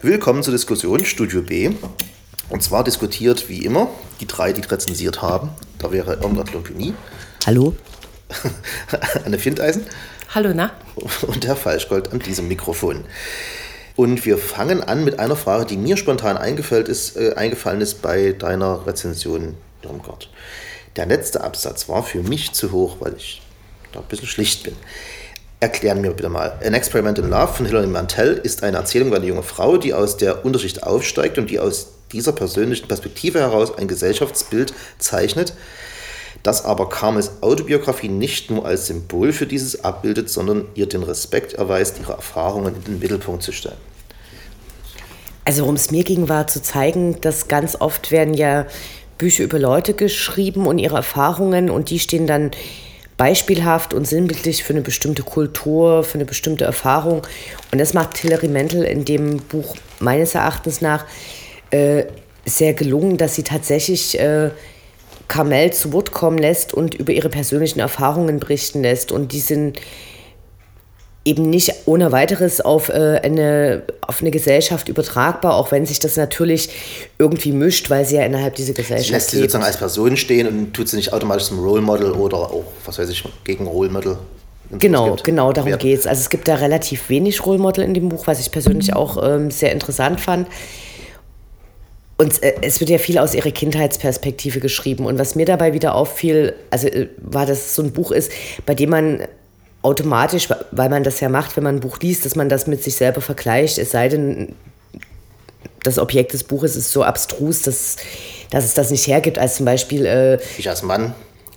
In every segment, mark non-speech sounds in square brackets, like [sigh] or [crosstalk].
Willkommen zur Diskussion Studio B. Und zwar diskutiert wie immer die drei, die rezensiert haben. Da wäre Irmgard Lompini. Hallo. [laughs] Anne Findeisen. Hallo, na? Und Herr Falschgold an diesem Mikrofon. Und wir fangen an mit einer Frage, die mir spontan eingefallen ist, äh, eingefallen ist bei deiner Rezension, Irmgard. Der letzte Absatz war für mich zu hoch, weil ich da ein bisschen schlicht bin. Erklären mir bitte mal. An Experiment in Love von Hilary Mantel ist eine Erzählung über eine junge Frau, die aus der Unterschicht aufsteigt und die aus dieser persönlichen Perspektive heraus ein Gesellschaftsbild zeichnet, das aber Carmels Autobiografie nicht nur als Symbol für dieses abbildet, sondern ihr den Respekt erweist, ihre Erfahrungen in den Mittelpunkt zu stellen. Also worum es mir ging, war zu zeigen, dass ganz oft werden ja Bücher über Leute geschrieben und ihre Erfahrungen und die stehen dann beispielhaft und sinnbildlich für eine bestimmte Kultur, für eine bestimmte Erfahrung. Und das macht Hilary Mantel in dem Buch meines Erachtens nach äh, sehr gelungen, dass sie tatsächlich äh, Carmel zu Wort kommen lässt und über ihre persönlichen Erfahrungen berichten lässt. Und die sind eben nicht ohne weiteres auf, äh, eine, auf eine Gesellschaft übertragbar, auch wenn sich das natürlich irgendwie mischt, weil sie ja innerhalb dieser Gesellschaft sie lässt sie sozusagen als Person stehen und tut sie nicht automatisch zum Role Model oder auch, was weiß ich, gegen Role Model. Genau, genau, darum geht es. Also es gibt da relativ wenig Role Model in dem Buch, was ich persönlich auch ähm, sehr interessant fand. Und äh, es wird ja viel aus ihrer Kindheitsperspektive geschrieben. Und was mir dabei wieder auffiel, also äh, war, dass es so ein Buch ist, bei dem man automatisch, weil man das ja macht, wenn man ein Buch liest, dass man das mit sich selber vergleicht, es sei denn, das Objekt des Buches ist so abstrus, dass, dass es das nicht hergibt, als zum Beispiel... Äh, ich als Mann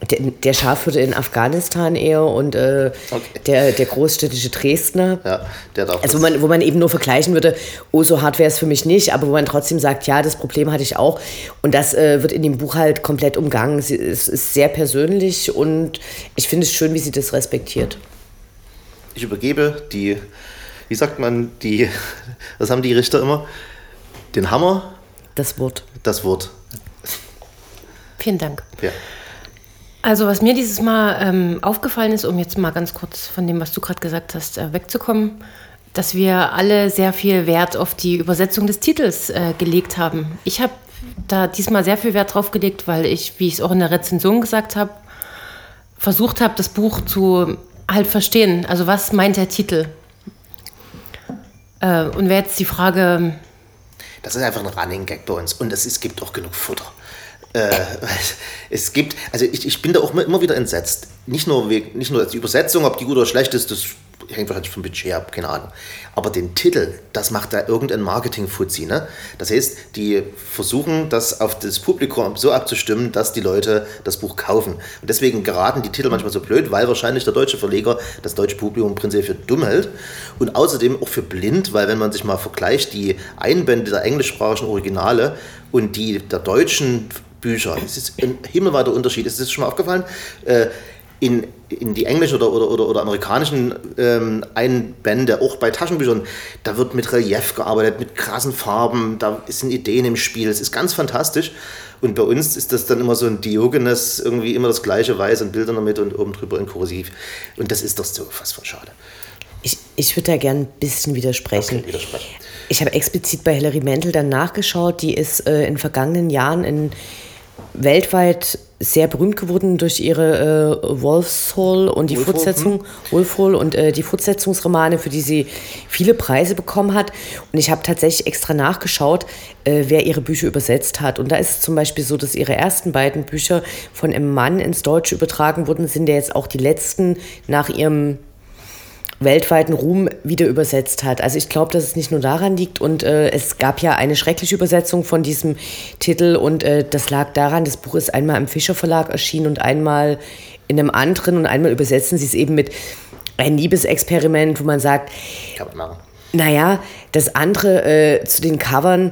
der, der Schafhirte in Afghanistan eher und äh, okay. der, der großstädtische Dresdner. Ja, der darf also wo man, wo man eben nur vergleichen würde, oh, so hart wäre es für mich nicht, aber wo man trotzdem sagt, ja, das Problem hatte ich auch. Und das äh, wird in dem Buch halt komplett umgangen. Es ist sehr persönlich und ich finde es schön, wie sie das respektiert. Ich übergebe die, wie sagt man, die, [laughs] was haben die Richter immer? Den Hammer? Das Wort. Das Wort. Vielen Dank. Ja. Also was mir dieses Mal ähm, aufgefallen ist, um jetzt mal ganz kurz von dem, was du gerade gesagt hast, äh, wegzukommen, dass wir alle sehr viel Wert auf die Übersetzung des Titels äh, gelegt haben. Ich habe da diesmal sehr viel Wert drauf gelegt, weil ich, wie ich es auch in der Rezension gesagt habe, versucht habe, das Buch zu halt verstehen. Also was meint der Titel? Äh, und wäre jetzt die Frage... Das ist einfach ein Running Gag bei uns und es, es gibt auch genug Futter. Äh, [laughs] es gibt, also ich, ich bin da auch immer wieder entsetzt. Nicht nur, nicht nur die Übersetzung, ob die gut oder schlecht ist, das hängt wahrscheinlich vom Budget ab, keine Ahnung. Aber den Titel, das macht da irgendein Marketing-Fuzzi. Ne? Das heißt, die versuchen, das auf das Publikum so abzustimmen, dass die Leute das Buch kaufen. Und deswegen geraten die Titel manchmal so blöd, weil wahrscheinlich der deutsche Verleger das deutsche Publikum prinzipiell für dumm hält. Und außerdem auch für blind, weil wenn man sich mal vergleicht, die Einbände der englischsprachigen Originale und die der deutschen Bücher. Es ist ein himmelweiter Unterschied. Ist das schon mal aufgefallen? Äh, in, in die englischen oder, oder, oder, oder amerikanischen ähm, Einbände, auch bei Taschenbüchern, da wird mit Relief gearbeitet, mit krassen Farben, da sind Ideen im Spiel. Es ist ganz fantastisch. Und bei uns ist das dann immer so ein Diogenes, irgendwie immer das gleiche Weiß und Bilder damit und oben drüber in Kursiv. Und das ist doch so fast von schade. Ich, ich würde da gerne ein bisschen widersprechen. Okay, widersprechen. Ich habe explizit bei Hilary Mantel dann nachgeschaut, die ist äh, in vergangenen Jahren in weltweit sehr berühmt geworden durch ihre äh, Wolfshall und die Wolf Fortsetzung, hm. Wolfhall und äh, die Fortsetzungsromane, für die sie viele Preise bekommen hat. Und ich habe tatsächlich extra nachgeschaut, äh, wer ihre Bücher übersetzt hat. Und da ist es zum Beispiel so, dass ihre ersten beiden Bücher von einem Mann ins Deutsche übertragen wurden, sind ja jetzt auch die letzten nach ihrem weltweiten Ruhm wieder übersetzt hat. Also ich glaube, dass es nicht nur daran liegt und äh, es gab ja eine schreckliche Übersetzung von diesem Titel und äh, das lag daran, das Buch ist einmal im Fischer Verlag erschienen und einmal in einem anderen und einmal übersetzen sie es eben mit ein Liebesexperiment, wo man sagt, Kann man machen. naja, das andere äh, zu den Covern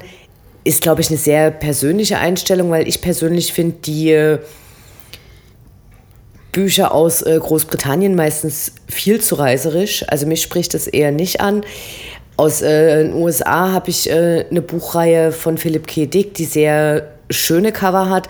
ist, glaube ich, eine sehr persönliche Einstellung, weil ich persönlich finde, die äh, Bücher aus äh, Großbritannien meistens viel zu reiserisch. Also mich spricht das eher nicht an. Aus äh, den USA habe ich äh, eine Buchreihe von Philip K. Dick, die sehr schöne Cover hat.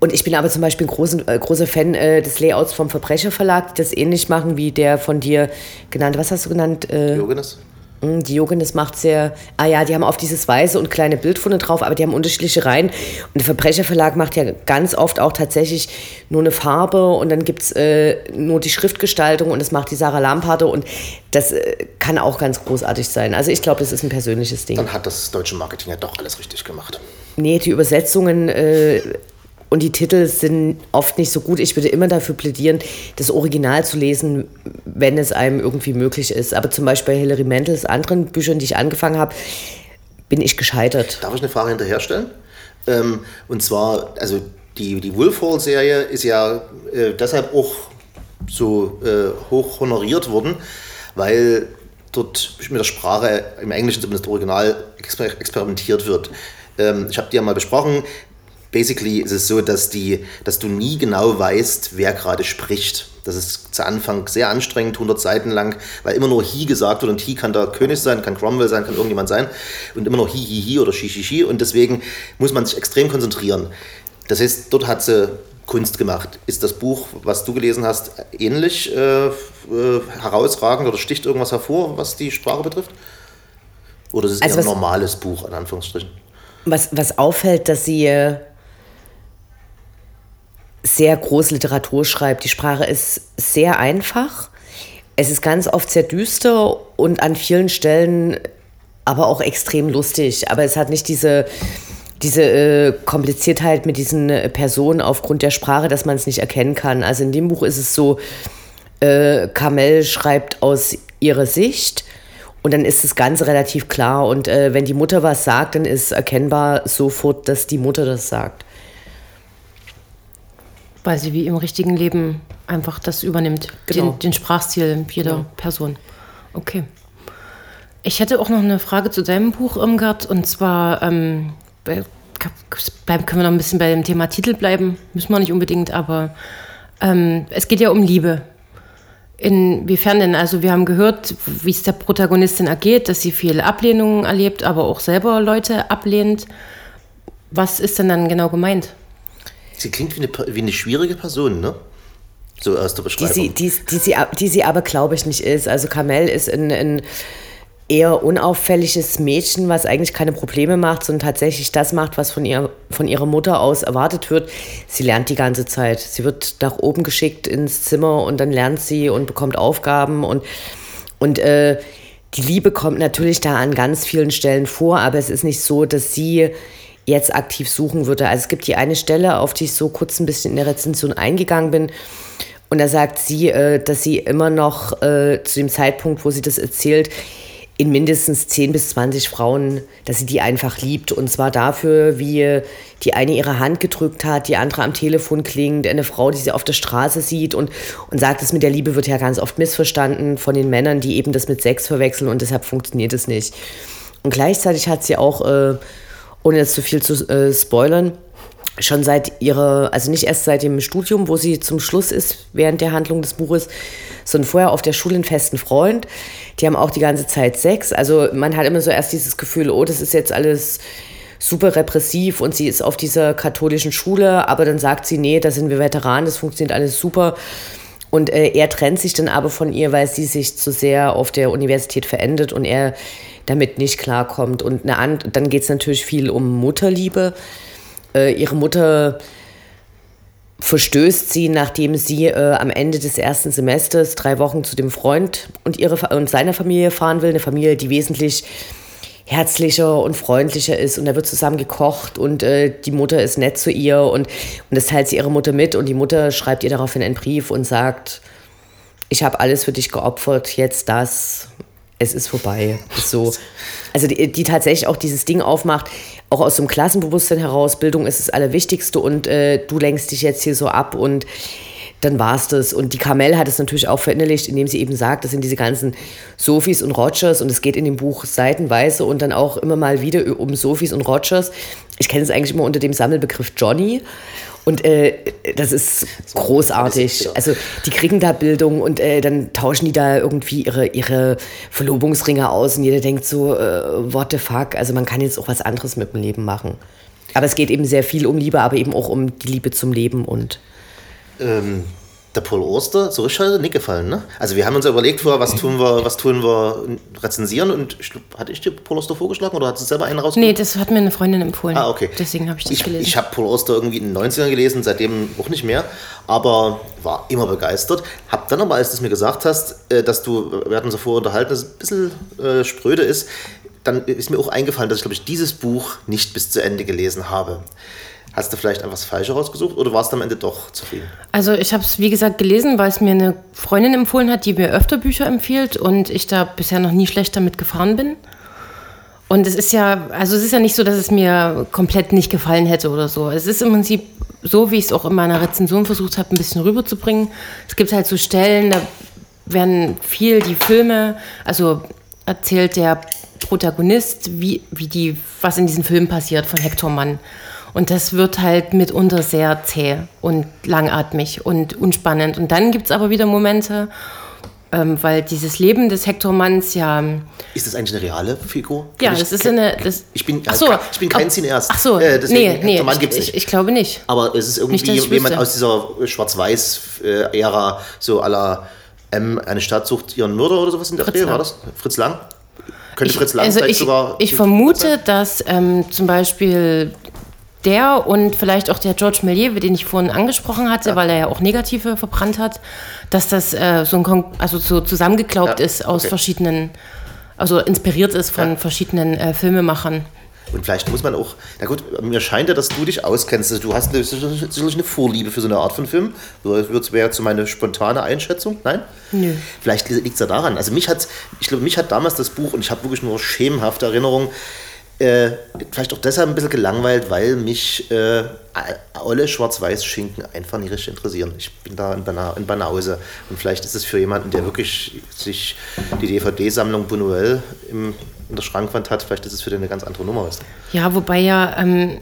Und ich bin aber zum Beispiel ein großen, äh, großer Fan äh, des Layouts vom Verbrecherverlag, die das ähnlich machen wie der von dir genannte, was hast du genannt? Äh, Diogenes. Hm, die Diogenes macht sehr, ah ja, die haben auf dieses weiße und kleine Bild vorne drauf, aber die haben unterschiedliche Reihen. Und der Verbrecherverlag macht ja ganz oft auch tatsächlich nur eine Farbe und dann gibt es äh, nur die Schriftgestaltung und das macht die Sarah Lamparte und das äh, kann auch ganz großartig sein. Also ich glaube, das ist ein persönliches Ding. Dann hat das deutsche Marketing ja doch alles richtig gemacht. Nee, die Übersetzungen äh, und die Titel sind oft nicht so gut. Ich würde immer dafür plädieren, das Original zu lesen, wenn es einem irgendwie möglich ist. Aber zum Beispiel bei Hilary Mantels anderen Büchern, die ich angefangen habe, bin ich gescheitert. Darf ich eine Frage hinterherstellen? Ähm, und zwar, also die, die Wolfhall-Serie ist ja äh, deshalb auch so äh, hoch honoriert worden, weil dort mit der Sprache, im Englischen zumindest original, exper experimentiert wird. Ähm, ich habe die ja mal besprochen basically ist es so, dass, die, dass du nie genau weißt, wer gerade spricht. Das ist zu Anfang sehr anstrengend, 100 Seiten lang, weil immer nur He gesagt wird und He kann da König sein, kann Cromwell sein, kann irgendjemand sein und immer nur Hi, Hi, Hi oder Shi, Shi, Shi und deswegen muss man sich extrem konzentrieren. Das heißt, dort hat sie Kunst gemacht. Ist das Buch, was du gelesen hast, ähnlich äh, äh, herausragend oder sticht irgendwas hervor, was die Sprache betrifft? Oder ist es also eher ein normales Buch, in Anführungsstrichen? Was, was auffällt, dass sie äh, sehr große Literatur schreibt. Die Sprache ist sehr einfach. Es ist ganz oft sehr düster und an vielen Stellen aber auch extrem lustig. Aber es hat nicht diese, diese äh, Kompliziertheit mit diesen äh, Personen aufgrund der Sprache, dass man es nicht erkennen kann. Also in dem Buch ist es so, äh, Carmel schreibt aus ihrer Sicht und dann ist das Ganze relativ klar. Und äh, wenn die Mutter was sagt, dann ist erkennbar sofort, dass die Mutter das sagt. Weil sie wie im richtigen Leben einfach das übernimmt, genau. den, den Sprachstil jeder genau. Person. Okay. Ich hätte auch noch eine Frage zu deinem Buch, Irmgard, und zwar ähm, können wir noch ein bisschen bei dem Thema Titel bleiben, müssen wir nicht unbedingt, aber ähm, es geht ja um Liebe. Inwiefern denn? Also wir haben gehört, wie es der Protagonistin ergeht, dass sie viele Ablehnungen erlebt, aber auch selber Leute ablehnt. Was ist denn dann genau gemeint? Sie klingt wie eine, wie eine schwierige Person, ne? So aus der Beschreibung. Die sie, die, die sie, die sie aber, glaube ich, nicht ist. Also Kamel ist ein, ein eher unauffälliges Mädchen, was eigentlich keine Probleme macht, sondern tatsächlich das macht, was von, ihr, von ihrer Mutter aus erwartet wird. Sie lernt die ganze Zeit. Sie wird nach oben geschickt ins Zimmer und dann lernt sie und bekommt Aufgaben und, und äh, die Liebe kommt natürlich da an ganz vielen Stellen vor, aber es ist nicht so, dass sie jetzt aktiv suchen würde. Also es gibt die eine Stelle, auf die ich so kurz ein bisschen in der Rezension eingegangen bin. Und da sagt sie, äh, dass sie immer noch äh, zu dem Zeitpunkt, wo sie das erzählt, in mindestens 10 bis 20 Frauen, dass sie die einfach liebt. Und zwar dafür, wie die eine ihre Hand gedrückt hat, die andere am Telefon klingt, eine Frau, die sie auf der Straße sieht und, und sagt, das mit der Liebe wird ja ganz oft missverstanden von den Männern, die eben das mit Sex verwechseln und deshalb funktioniert es nicht. Und gleichzeitig hat sie auch äh, ohne jetzt zu viel zu äh, spoilern, schon seit ihrer, also nicht erst seit dem Studium, wo sie zum Schluss ist während der Handlung des Buches, sondern vorher auf der Schule einen festen Freund. Die haben auch die ganze Zeit Sex. Also man hat immer so erst dieses Gefühl, oh, das ist jetzt alles super repressiv und sie ist auf dieser katholischen Schule, aber dann sagt sie, nee, da sind wir Veteranen, das funktioniert alles super. Und äh, er trennt sich dann aber von ihr, weil sie sich zu sehr auf der Universität verendet und er damit nicht klarkommt. Und eine, dann geht es natürlich viel um Mutterliebe. Äh, ihre Mutter verstößt sie, nachdem sie äh, am Ende des ersten Semesters drei Wochen zu dem Freund und, ihre, und seiner Familie fahren will. Eine Familie, die wesentlich herzlicher und freundlicher ist. Und da wird zusammen gekocht und äh, die Mutter ist nett zu ihr und, und das teilt sie ihrer Mutter mit. Und die Mutter schreibt ihr daraufhin einen Brief und sagt, ich habe alles für dich geopfert, jetzt das. Es ist vorbei. So. Also die, die tatsächlich auch dieses Ding aufmacht, auch aus dem Klassenbewusstsein heraus, Bildung ist das Allerwichtigste. Und äh, du lenkst dich jetzt hier so ab und dann war es das. Und die Carmel hat es natürlich auch verinnerlicht, indem sie eben sagt, das sind diese ganzen Sophies und Rogers und es geht in dem Buch seitenweise und dann auch immer mal wieder um Sophies und Rogers. Ich kenne es eigentlich immer unter dem Sammelbegriff Johnny. Und äh, das ist großartig. Also die kriegen da Bildung und äh, dann tauschen die da irgendwie ihre, ihre Verlobungsringe aus und jeder denkt so, äh, what the fuck, also man kann jetzt auch was anderes mit dem Leben machen. Aber es geht eben sehr viel um Liebe, aber eben auch um die Liebe zum Leben und... Ähm, der Paul Oster, so ist er nicht gefallen, ne? Also wir haben uns ja überlegt vorher, was tun wir, was tun wir rezensieren und ich, hatte ich dir Paul Oster vorgeschlagen oder hat du selber einen rausgesucht? Nee, das hat mir eine Freundin empfohlen. Ah, okay. Deswegen habe ich das ich, gelesen. Ich habe Paul Oster irgendwie in den 90ern gelesen, seitdem auch nicht mehr, aber war immer begeistert. Hab dann aber, als du es mir gesagt hast, äh, dass du, wir hatten uns vorher unterhalten, dass es ein bisschen äh, spröde ist, dann ist mir auch eingefallen, dass ich, glaube ich, dieses Buch nicht bis zu Ende gelesen habe. Hast du vielleicht einfach das Falsche rausgesucht oder warst du am Ende doch zufrieden? Also ich habe es, wie gesagt, gelesen, weil es mir eine Freundin empfohlen hat, die mir öfter Bücher empfiehlt und ich da bisher noch nie schlecht damit gefahren bin. Und es ist ja, also es ist ja nicht so, dass es mir komplett nicht gefallen hätte oder so. Es ist im Prinzip so, wie ich es auch in meiner Rezension versucht habe, ein bisschen rüberzubringen. Es gibt halt so Stellen, da werden viel die Filme, also erzählt der Protagonist, wie, wie die, was in diesen Filmen passiert von Hector Mann. Und das wird halt mitunter sehr zäh und langatmig und unspannend. Und dann gibt es aber wieder Momente, ähm, weil dieses Leben des Hector Manns ja. Ist das eigentlich eine reale Figur? Ja, Kann das ist eine. Das, Ich bin, ach so, ich bin kein ob- Cineast. Ach so, Äh, nee, nee, Hector Mann ich, gibt's ich, nicht. ich glaube nicht. Aber es ist irgendwie Nicht, ich jemand aus dieser Schwarz-Weiß-Ära, so à la M, eine Stadt sucht ihren Mörder oder sowas in der Dreh, war das? Fritz Lang? Könnte Ich, Fritz Lang also vielleicht ich, sogar. ich vermute, dass ähm, zum Beispiel der und vielleicht auch der George Méliès, den ich vorhin angesprochen hatte, weil er ja auch Negative verbrannt hat, dass das äh, so, ein Kon also so zusammengeklaubt Ja, ist aus okay. verschiedenen, also inspiriert ist von Ja. verschiedenen äh, Filmemachern. Und vielleicht muss man auch, na gut, mir scheint ja, dass du dich auskennst. Also Du hast eine, sicherlich eine Vorliebe für so eine Art von Film. Das wäre jetzt so meine spontane Einschätzung. Nein? Nö. Vielleicht liegt es ja daran. Also mich hat, ich glaube, mich hat damals das Buch, und ich habe wirklich nur schemenhafte Erinnerungen, äh, vielleicht auch deshalb ein bisschen gelangweilt, weil mich äh, alle Schwarz-Weiß-Schinken einfach nicht richtig interessieren. Ich bin da in, Bana in Banause. Und vielleicht ist es für jemanden, der wirklich sich die DVD-Sammlung Buñuel im, in der Schrankwand hat, vielleicht ist es für den eine ganz andere Nummer. Du? Ja, wobei ja, ähm,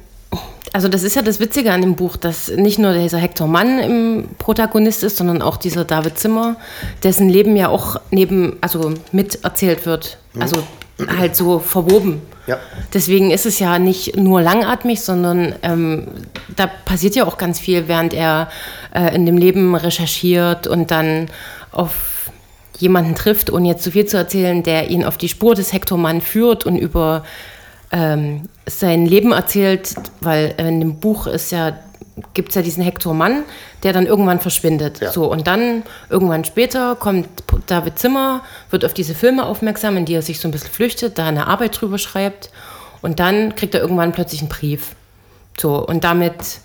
also das ist ja das Witzige an dem Buch, dass nicht nur dieser Hector Mann im Protagonist ist, sondern auch dieser David Zimmer, dessen Leben ja auch neben, also mit erzählt wird. Also halt so verwoben. Ja. Deswegen ist es ja nicht nur langatmig, sondern ähm, da passiert ja auch ganz viel, während er äh, in dem Leben recherchiert und dann auf jemanden trifft, ohne jetzt zu viel zu erzählen, der ihn auf die Spur des Hector Mann führt und über ähm, sein Leben erzählt, weil in dem Buch ist ja, gibt es ja diesen Hector Mann, der dann irgendwann verschwindet. Ja. So, und dann irgendwann später kommt David Zimmer, wird auf diese Filme aufmerksam, in die er sich so ein bisschen flüchtet, da eine Arbeit drüber schreibt und dann kriegt er irgendwann plötzlich einen Brief. So, und damit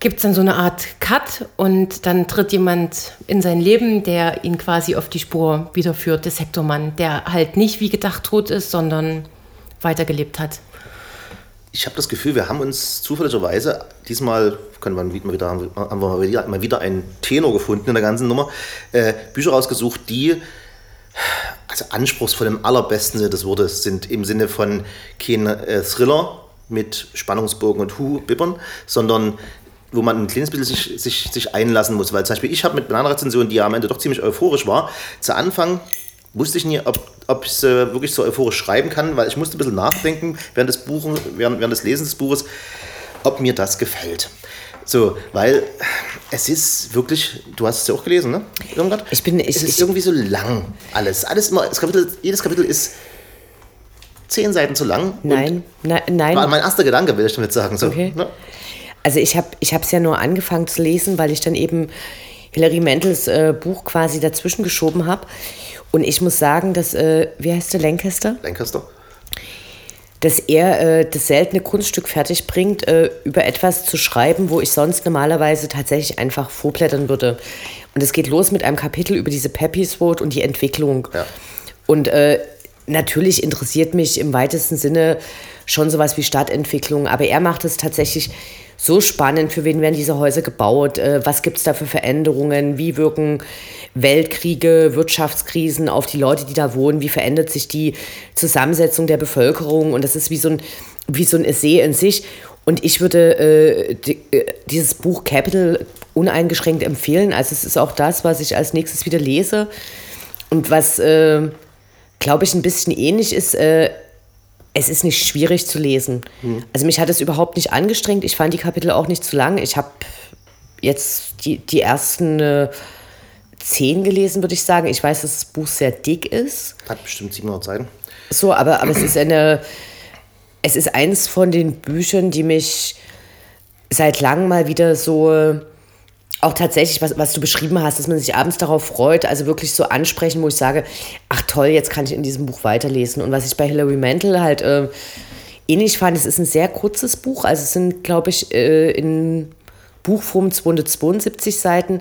gibt es dann so eine Art Cut und dann tritt jemand in sein Leben, der ihn quasi auf die Spur wiederführt, des Hector Mann, der halt nicht wie gedacht tot ist, sondern weitergelebt hat. Ich habe das Gefühl, wir haben uns zufälligerweise, diesmal können wir wieder, haben wir mal wieder, mal wieder einen Tenor gefunden in der ganzen Nummer, äh, Bücher rausgesucht, die also anspruchsvoll im allerbesten Sinne des Wortes sind, im Sinne von kein äh, Thriller mit Spannungsbogen und Hu-Bibbern, sondern wo man ein kleines bisschen sich, sich, sich einlassen muss. Weil zum Beispiel ich habe mit meiner Rezension, die ja am Ende doch ziemlich euphorisch war, zu Anfang wusste ich nie, ob, ich es äh, wirklich so euphorisch schreiben kann, weil ich musste ein bisschen nachdenken während des, Buchen, während, während des Lesens des Buches, ob mir das gefällt. So, weil es ist wirklich, du hast es ja auch gelesen, ne? Irmgard? Ich bin- ich- es ist ich- irgendwie so lang alles. Alles immer, Kapitel, jedes Kapitel ist zehn Seiten zu lang. Nein, nein, nein. War mein erster Gedanke, will ich damit sagen. So, Okay. ne? Also ich habe ich es ja nur angefangen zu lesen, weil ich dann eben Hilary Mantels äh, Buch quasi dazwischen geschoben habe. Und ich muss sagen, dass, äh, wie heißt der, Lancaster? Lancaster. Dass er äh, das seltene Kunststück fertig bringt, äh, über etwas zu schreiben, wo ich sonst normalerweise tatsächlich einfach vorblättern würde. Und es geht los mit einem Kapitel über diese Peppy's Road und die Entwicklung. Ja. Und äh, natürlich interessiert mich im weitesten Sinne schon sowas wie Stadtentwicklung, aber er macht es tatsächlich so spannend, für wen werden diese Häuser gebaut, äh, was gibt es da für Veränderungen, wie wirken Weltkriege, Wirtschaftskrisen auf die Leute, die da wohnen, wie verändert sich die Zusammensetzung der Bevölkerung und das ist wie so ein, wie so ein Essay in sich. Und ich würde äh, die, äh, dieses Buch Capital uneingeschränkt empfehlen. Also es ist auch das, was ich als nächstes wieder lese und was, äh, glaube ich, ein bisschen ähnlich ist. Äh, es ist nicht schwierig zu lesen. Also mich hat es überhaupt nicht angestrengt. Ich fand die Kapitel auch nicht zu lang. Ich habe jetzt die, die ersten äh, zehn gelesen, würde ich sagen. Ich weiß, dass das Buch sehr dick ist. Hat bestimmt 700 Seiten. So, aber, aber es ist eine. Es ist eins von den Büchern, die mich seit langem mal wieder so auch tatsächlich, was, was du beschrieben hast, dass man sich abends darauf freut, also wirklich so ansprechen, wo ich sage, ach toll, jetzt kann ich in diesem Buch weiterlesen. Und was ich bei Hilary Mantel halt äh, ähnlich fand, es ist ein sehr kurzes Buch, also es sind, glaube ich, äh, in Buchform 272 Seiten.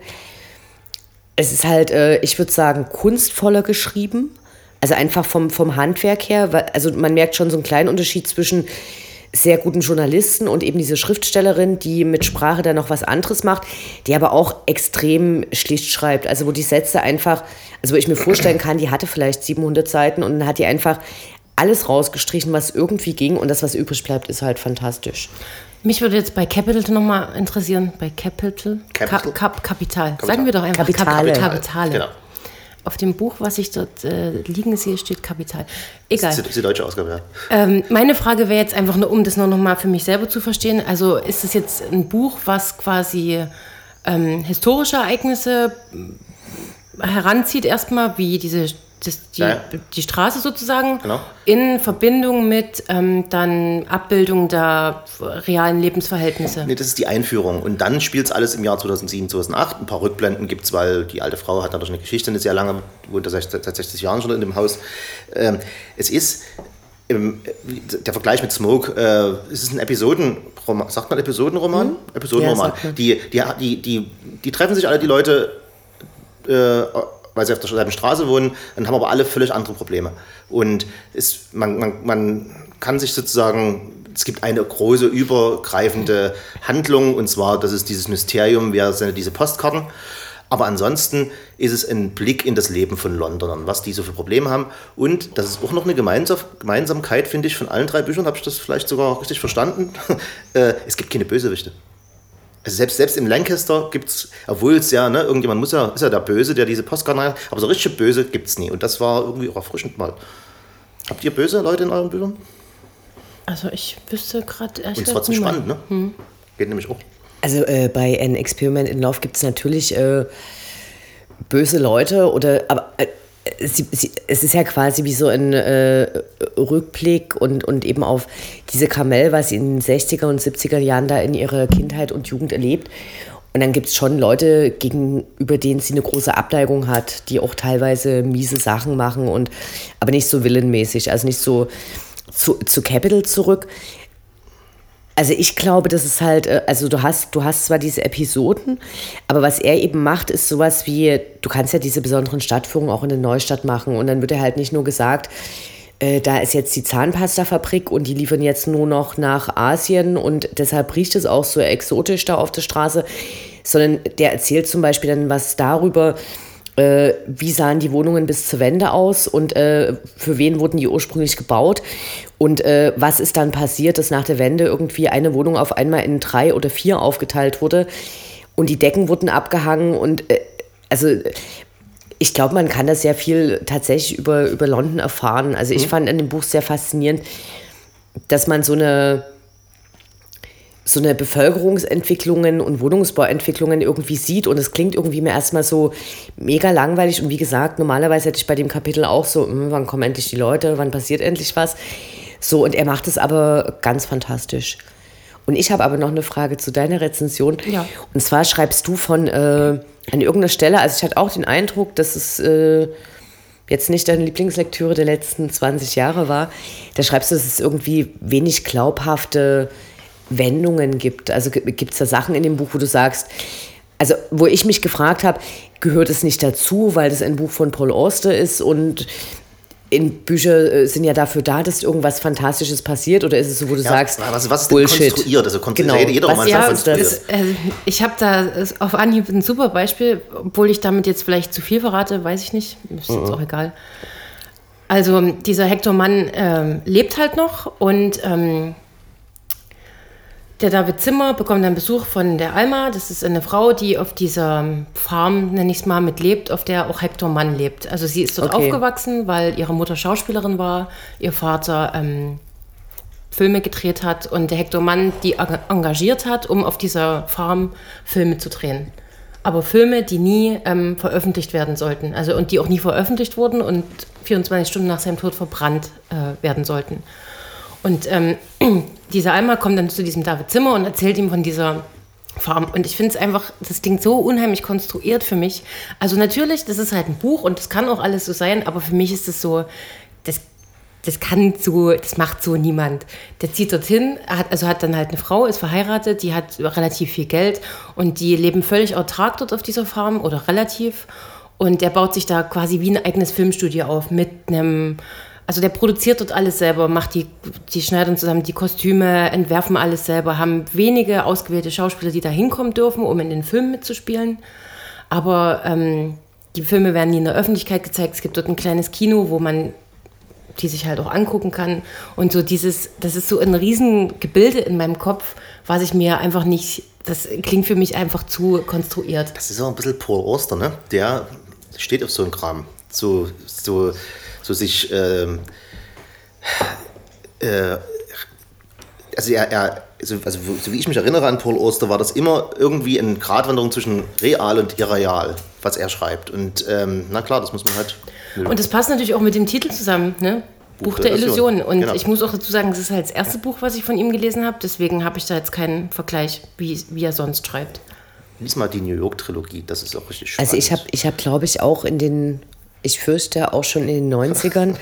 Es ist halt, äh, ich würde sagen, kunstvoller geschrieben. Also einfach vom, vom Handwerk her, also man merkt schon so einen kleinen Unterschied zwischen sehr guten Journalisten und eben diese Schriftstellerin, die mit Sprache dann noch was anderes macht, die aber auch extrem schlicht schreibt. Also wo die Sätze einfach, also wo ich mir vorstellen kann, die hatte vielleicht 700 Seiten und dann hat die einfach alles rausgestrichen, was irgendwie ging und das, was übrig bleibt, ist halt fantastisch. Mich würde jetzt bei Capital nochmal interessieren, bei Capital, Capital? Ka Kap Kapital. Sagen wir doch einfach Kapitale. Kap Kapitale. Genau. Auf dem Buch, was ich dort äh, liegen sehe, steht Kapital. Egal. Das ist die deutsche Ausgabe, ja. Ähm, meine Frage wäre jetzt einfach nur, um das noch noch mal für mich selber zu verstehen. Also ist es jetzt ein Buch, was quasi ähm, historische Ereignisse heranzieht, erstmal, wie diese das, die, Ja, die Straße sozusagen, Genau. in Verbindung mit ähm, dann Abbildung der realen Lebensverhältnisse. Nee, das ist die Einführung. Und dann spielt es alles im Jahr 2007, 2008. Ein paar Rückblenden gibt es, weil die alte Frau hat natürlich eine Geschichte, eine sehr lange, wohnt seit seit 60 Jahren schon in dem Haus. Ähm, es ist, ähm, der Vergleich mit Smoke, äh, es ist ein Episodenroman, sagt man Episodenroman? Episodenroman. Ja, die, die, die, die, die treffen sich alle, die Leute, äh, weil sie auf derselben Straße wohnen, dann haben aber alle völlig andere Probleme. Und es, man, man, man kann sich sozusagen, es gibt eine große übergreifende Handlung, und zwar, das ist dieses Mysterium, wer sind diese Postkarten. Aber ansonsten ist es ein Blick in das Leben von Londonern, was die so für Probleme haben. Und das ist auch noch eine Gemeinsam Gemeinsamkeit, finde ich, von allen drei Büchern. Habe ich das vielleicht sogar richtig verstanden? [laughs] Äh, es gibt keine Bösewichte. Also selbst, selbst im Lancaster gibt es, obwohl es ja, ne, irgendjemand muss ja, ist ja der Böse, der diese Postkarten hat, aber so richtig Böse gibt es nie. Und das war irgendwie auch erfrischend mal. Habt ihr böse Leute in euren Büchern? Also ich wüsste gerade Und es war zu spannend, ne? Geht nämlich auch. Also äh, bei An Experiment in Love gibt es natürlich äh, böse Leute oder aber äh, sie, sie, es ist ja quasi wie so ein äh, Rückblick und, und eben auf diese Kamel, was sie in den 60er und 70er Jahren da in ihrer Kindheit und Jugend erlebt. Und dann gibt es schon Leute, gegenüber denen sie eine große Abneigung hat, die auch teilweise miese Sachen machen und aber nicht so villenmäßig, also nicht so zu, zu Capital zurück. Also ich glaube, das ist halt, äh, also du hast, du hast zwar diese Episoden, aber was er eben macht, ist sowas wie, du kannst ja diese besonderen Stadtführungen auch in der Neustadt machen. Und dann wird er halt nicht nur gesagt, äh, da ist jetzt die Zahnpastafabrik und die liefern jetzt nur noch nach Asien und deshalb riecht es auch so exotisch da auf der Straße, sondern der erzählt zum Beispiel dann was darüber, äh, wie sahen die Wohnungen bis zur Wende aus und äh, für wen wurden die ursprünglich gebaut und äh, was ist dann passiert, dass nach der Wende irgendwie eine Wohnung auf einmal in drei oder vier aufgeteilt wurde und die Decken wurden abgehangen und äh, also ich glaube, man kann da sehr viel tatsächlich über, über London erfahren. Also ich fand an dem Buch sehr faszinierend, dass man so eine so eine Bevölkerungsentwicklungen und Wohnungsbauentwicklungen irgendwie sieht und es klingt irgendwie mir erstmal so mega langweilig und wie gesagt, normalerweise hätte ich bei dem Kapitel auch so, hm, wann kommen endlich die Leute, wann passiert endlich was? So und er macht es aber ganz fantastisch. Und ich habe aber noch eine Frage zu deiner Rezension. Ja. Und zwar schreibst du von äh, an irgendeiner Stelle, also ich hatte auch den Eindruck, dass es äh, jetzt nicht deine Lieblingslektüre der letzten 20 Jahre war, da schreibst du, dass es irgendwie wenig glaubhafte Wendungen gibt. Also gibt es da Sachen in dem Buch, wo du sagst, also wo ich mich gefragt habe, gehört es nicht dazu, weil das ein Buch von Paul Auster ist und in Bücher äh, sind ja dafür da, dass irgendwas Fantastisches passiert oder ist es so, wo du Ja, sagst, was, was ist denn Bullshit. konstruiert? Also Genau. jeder Was- ja, das- konstruiert. Das, äh, ich habe da äh, auf Anhieb ein super Beispiel, obwohl ich damit jetzt vielleicht zu viel verrate, weiß ich nicht. Ist jetzt auch egal. Also dieser Hector Mann ähm, lebt halt noch und ähm, der David Zimmer bekommt einen Besuch von der Alma. Das ist eine Frau, die auf dieser Farm, nenne ich es mal, mit lebt, auf der auch Hector Mann lebt. Also sie ist dort Okay. aufgewachsen, weil ihre Mutter Schauspielerin war, ihr Vater ähm, Filme gedreht hat und der Hector Mann die engagiert hat, um auf dieser Farm Filme zu drehen. Aber Filme, die nie ähm, veröffentlicht werden sollten. Also und die auch nie veröffentlicht wurden und 24 Stunden nach seinem Tod verbrannt äh, werden sollten. Und ähm, [clears throat] dieser Alma kommt dann zu diesem David Zimmer und erzählt ihm von dieser Farm. Und ich finde es einfach, das klingt so unheimlich konstruiert für mich. Also natürlich, das ist halt ein Buch und das kann auch alles so sein, aber für mich ist es so, das, das kann so, das macht so niemand. Der zieht dorthin, hat, also hat dann halt eine Frau, ist verheiratet, die hat relativ viel Geld und die leben völlig autark dort auf dieser Farm oder relativ. Und der baut sich da quasi wie ein eigenes Filmstudio auf mit einem also der produziert dort alles selber, macht die, die schneidern zusammen die Kostüme, entwerfen alles selber, haben wenige ausgewählte Schauspieler, die da hinkommen dürfen, um in den Filmen mitzuspielen. Aber ähm, die Filme werden nie in der Öffentlichkeit gezeigt. Es gibt dort ein kleines Kino, wo man die sich halt auch angucken kann. Und so dieses, das ist so ein Riesengebilde in meinem Kopf, was ich mir einfach nicht, das klingt für mich einfach zu konstruiert. Das ist auch ein bisschen Paul Oster, ne? Der steht auf so einem Kram. So, so so sich, ähm, äh, also er, er also, also, so wie ich mich erinnere an Paul Oster, war das immer irgendwie eine Gratwanderung zwischen real und irreal, was er schreibt. Und ähm, na klar, das muss man halt. Und das passt natürlich auch mit dem Titel zusammen, ne? Buch, Buch der, der Illusionen. Und genau. ich muss auch dazu sagen, das ist halt das erste Buch, was ich von ihm gelesen habe. Deswegen habe ich da jetzt keinen Vergleich, wie, wie er sonst schreibt. Lies mal die New York-Trilogie, das ist auch richtig spannend. Also ich habe, ich hab, glaube ich, auch in den ich fürchte auch schon in den 90ern,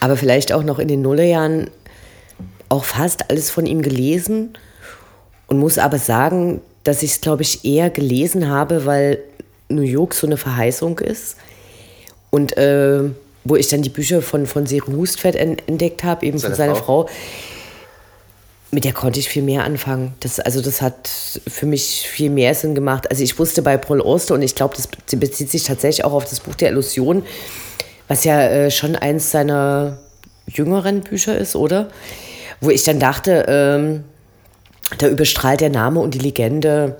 aber vielleicht auch noch in den Nullerjahren auch fast alles von ihm gelesen und muss aber sagen, dass ich es, glaube ich, eher gelesen habe, weil New York so eine Verheißung ist. Und äh, wo ich dann die Bücher von, von Seri Hustvedt entdeckt habe, eben Seine von seiner Frau. Frau, mit der konnte ich viel mehr anfangen. Das, also das hat für mich viel mehr Sinn gemacht. Also ich wusste bei Paul Oster und ich glaube, das bezieht sich tatsächlich auch auf das Buch der Illusion, was ja äh, schon eins seiner jüngeren Bücher ist, oder? Wo ich dann dachte, ähm, da überstrahlt der Name und die Legende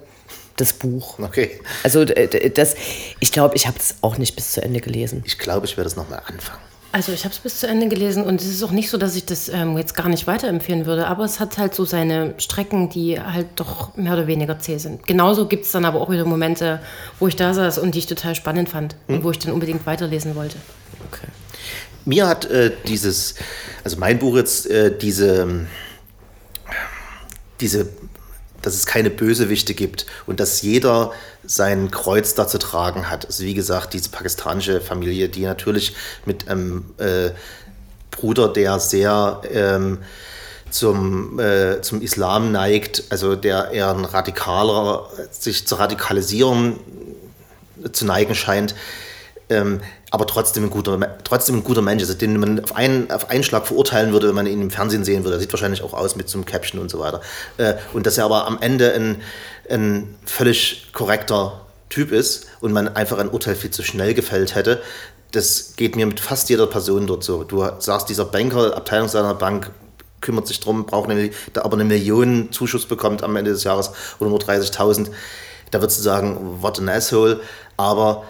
das Buch. Okay. Also das, ich glaube, ich habe es auch nicht bis zu Ende gelesen. Ich glaube, ich werde es nochmal anfangen. Also ich habe es bis zu Ende gelesen und es ist auch nicht so, dass ich das ähm, jetzt gar nicht weiterempfehlen würde, aber es hat halt so seine Strecken, die halt doch mehr oder weniger zäh sind. Genauso gibt es dann aber auch wieder Momente, wo ich da saß und die ich total spannend fand hm. und wo ich dann unbedingt weiterlesen wollte. Okay. Mir hat äh, dieses, also mein Buch jetzt, äh, diese, diese dass es keine Bösewichte gibt und dass jeder sein Kreuz da zu tragen hat. Also wie gesagt, diese pakistanische Familie, die natürlich mit einem äh, Bruder, der sehr ähm, zum, äh, zum Islam neigt, also der eher ein radikaler, sich zu radikalisieren zu neigen scheint, ähm, aber trotzdem ein, guter, trotzdem ein guter Mensch ist, den man auf einen, auf einen Schlag verurteilen würde, wenn man ihn im Fernsehen sehen würde. Er sieht wahrscheinlich auch aus mit so einem Caption und so weiter. Äh, und dass er aber am Ende ein, ein völlig korrekter Typ ist und man einfach ein Urteil viel zu schnell gefällt hätte, das geht mir mit fast jeder Person dort so. Du sagst, dieser Banker, Abteilung seiner Bank, kümmert sich drum, braucht eine, aber eine Million Zuschuss bekommt am Ende des Jahres oder nur 30.000. Da würdest du sagen, what an asshole. Aber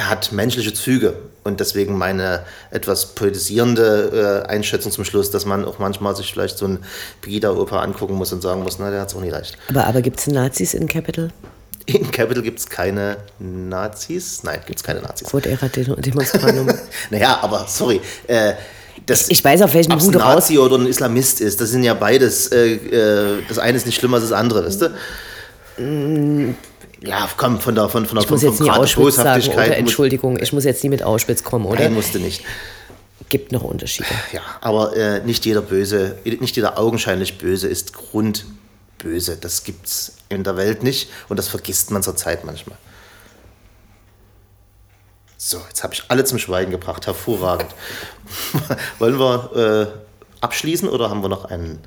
er hat menschliche Züge und deswegen meine etwas politisierende äh, Einschätzung zum Schluss, dass man auch manchmal sich vielleicht so ein Pegida-Oper angucken muss und sagen muss, na, der hat es auch nicht leicht. Aber, aber gibt es Nazis in Capital? In Capital gibt es keine Nazis. Nein, gibt es keine Nazis. Quod erat demonstrandum. [laughs] naja, aber sorry. Äh, das, ich weiß auf welchen Hut raus. Nazi oder ein Islamist ist, das sind ja beides. Äh, äh, das eine ist nicht schlimmer als das andere, weißt du? Ja, komm, von der, von, von der, ich muss jetzt nie Auschwitz sagen, oder? Entschuldigung, ich muss jetzt nie mit Auschwitz kommen, oder? Nein, musste nicht. Gibt noch Unterschiede. Ja, aber äh, nicht jeder Böse, nicht jeder augenscheinlich Böse ist grundböse. Das gibt es in der Welt nicht und das vergisst man zur Zeit manchmal. So, jetzt habe ich alle zum Schweigen gebracht. Hervorragend. [laughs] Wollen wir äh, abschließen oder haben wir noch einen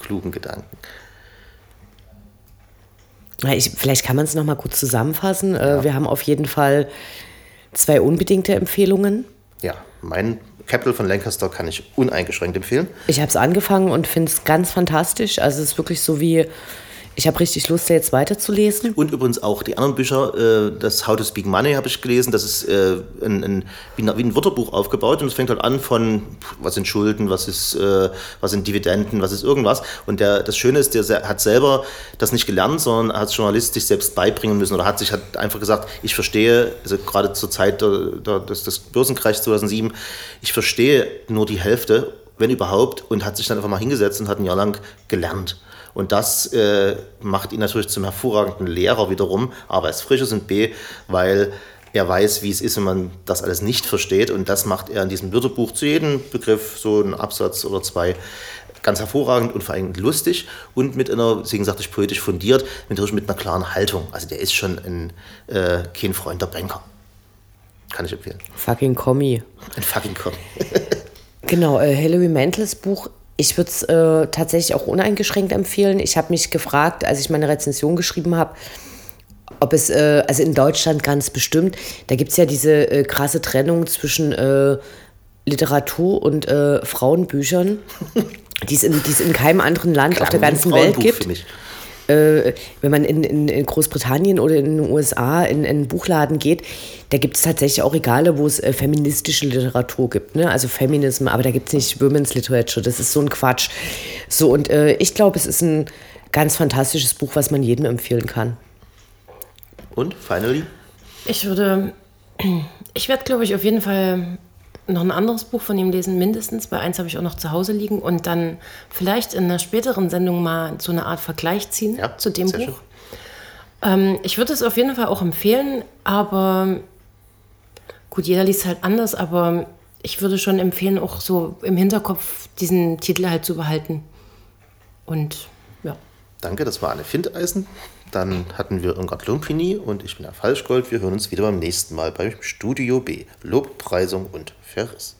klugen Gedanken? Ich, vielleicht kann man es noch mal kurz zusammenfassen. Äh, ja. Wir haben auf jeden Fall zwei unbedingte Empfehlungen. Ja, mein Capital von Lancaster kann ich uneingeschränkt empfehlen. Ich habe es angefangen und finde es ganz fantastisch. Also es ist wirklich so wie, Ich habe richtig Lust, da jetzt weiterzulesen. Und übrigens auch die anderen Bücher, äh, das How to Speak Money habe ich gelesen, das ist äh, ein, ein, wie, ein, Wörterbuch aufgebaut und es fängt halt an von, was sind Schulden, was, ist, äh, was sind Dividenden, was ist irgendwas. Und der, das Schöne ist, der hat selber das nicht gelernt, sondern hat als Journalist sich selbst beibringen müssen oder hat sich hat einfach gesagt, ich verstehe, also gerade zur Zeit des, des Börsenkrachs 2007, ich verstehe nur die Hälfte, wenn überhaupt, und hat sich dann einfach mal hingesetzt und hat ein Jahr lang gelernt. Und das äh, macht ihn natürlich zum hervorragenden Lehrer wiederum, aber als Frisches und B, weil er weiß, wie es ist, wenn man das alles nicht versteht. Und das macht er in diesem Wörterbuch zu jedem Begriff, so einen Absatz oder zwei, ganz hervorragend und vor allem lustig und mit einer, deswegen sagte ich poetisch fundiert, mit, mit einer klaren Haltung. Also der ist schon ein, äh, kein Freund der Banker. Kann ich empfehlen. Fucking Kommi. Ein fucking Kommi. [laughs] genau, äh, Hilary Mantels Buch ich würde es äh, tatsächlich auch uneingeschränkt empfehlen. Ich habe mich gefragt, als ich meine Rezension geschrieben habe, ob es, äh, also in Deutschland ganz bestimmt, da gibt es ja diese äh, krasse Trennung zwischen äh, Literatur und äh, Frauenbüchern, [laughs] die es in, in keinem anderen Land Klar, auf der ganzen Welt gibt äh, wenn man in, in, in, Großbritannien oder in den USA in, in einen Buchladen geht, da gibt es tatsächlich auch Regale, wo es äh, feministische Literatur gibt. Ne? Also Feminism, aber da gibt es nicht Women's Literature. Das ist so ein Quatsch. So, und äh, ich glaube, es ist ein ganz fantastisches Buch, was man jedem empfehlen kann. Und, finally? Ich würde, [clears throat] ich werde, glaube ich, auf jeden Fall noch ein anderes Buch von ihm lesen, mindestens, weil eins habe ich auch noch zu Hause liegen und dann vielleicht in einer späteren Sendung mal so eine Art Vergleich ziehen ja, zu dem Buch. Ähm, ich würde es auf jeden Fall auch empfehlen, aber gut, jeder liest halt anders, aber ich würde schon empfehlen, auch so im Hinterkopf diesen Titel halt zu behalten. Und. Danke, das war Anne Findeisen. Dann hatten wir Irmgard Lumpini und ich bin Herr Falschgold. Wir hören uns wieder beim nächsten Mal beim Studio B. Lobpreisung und Verriss.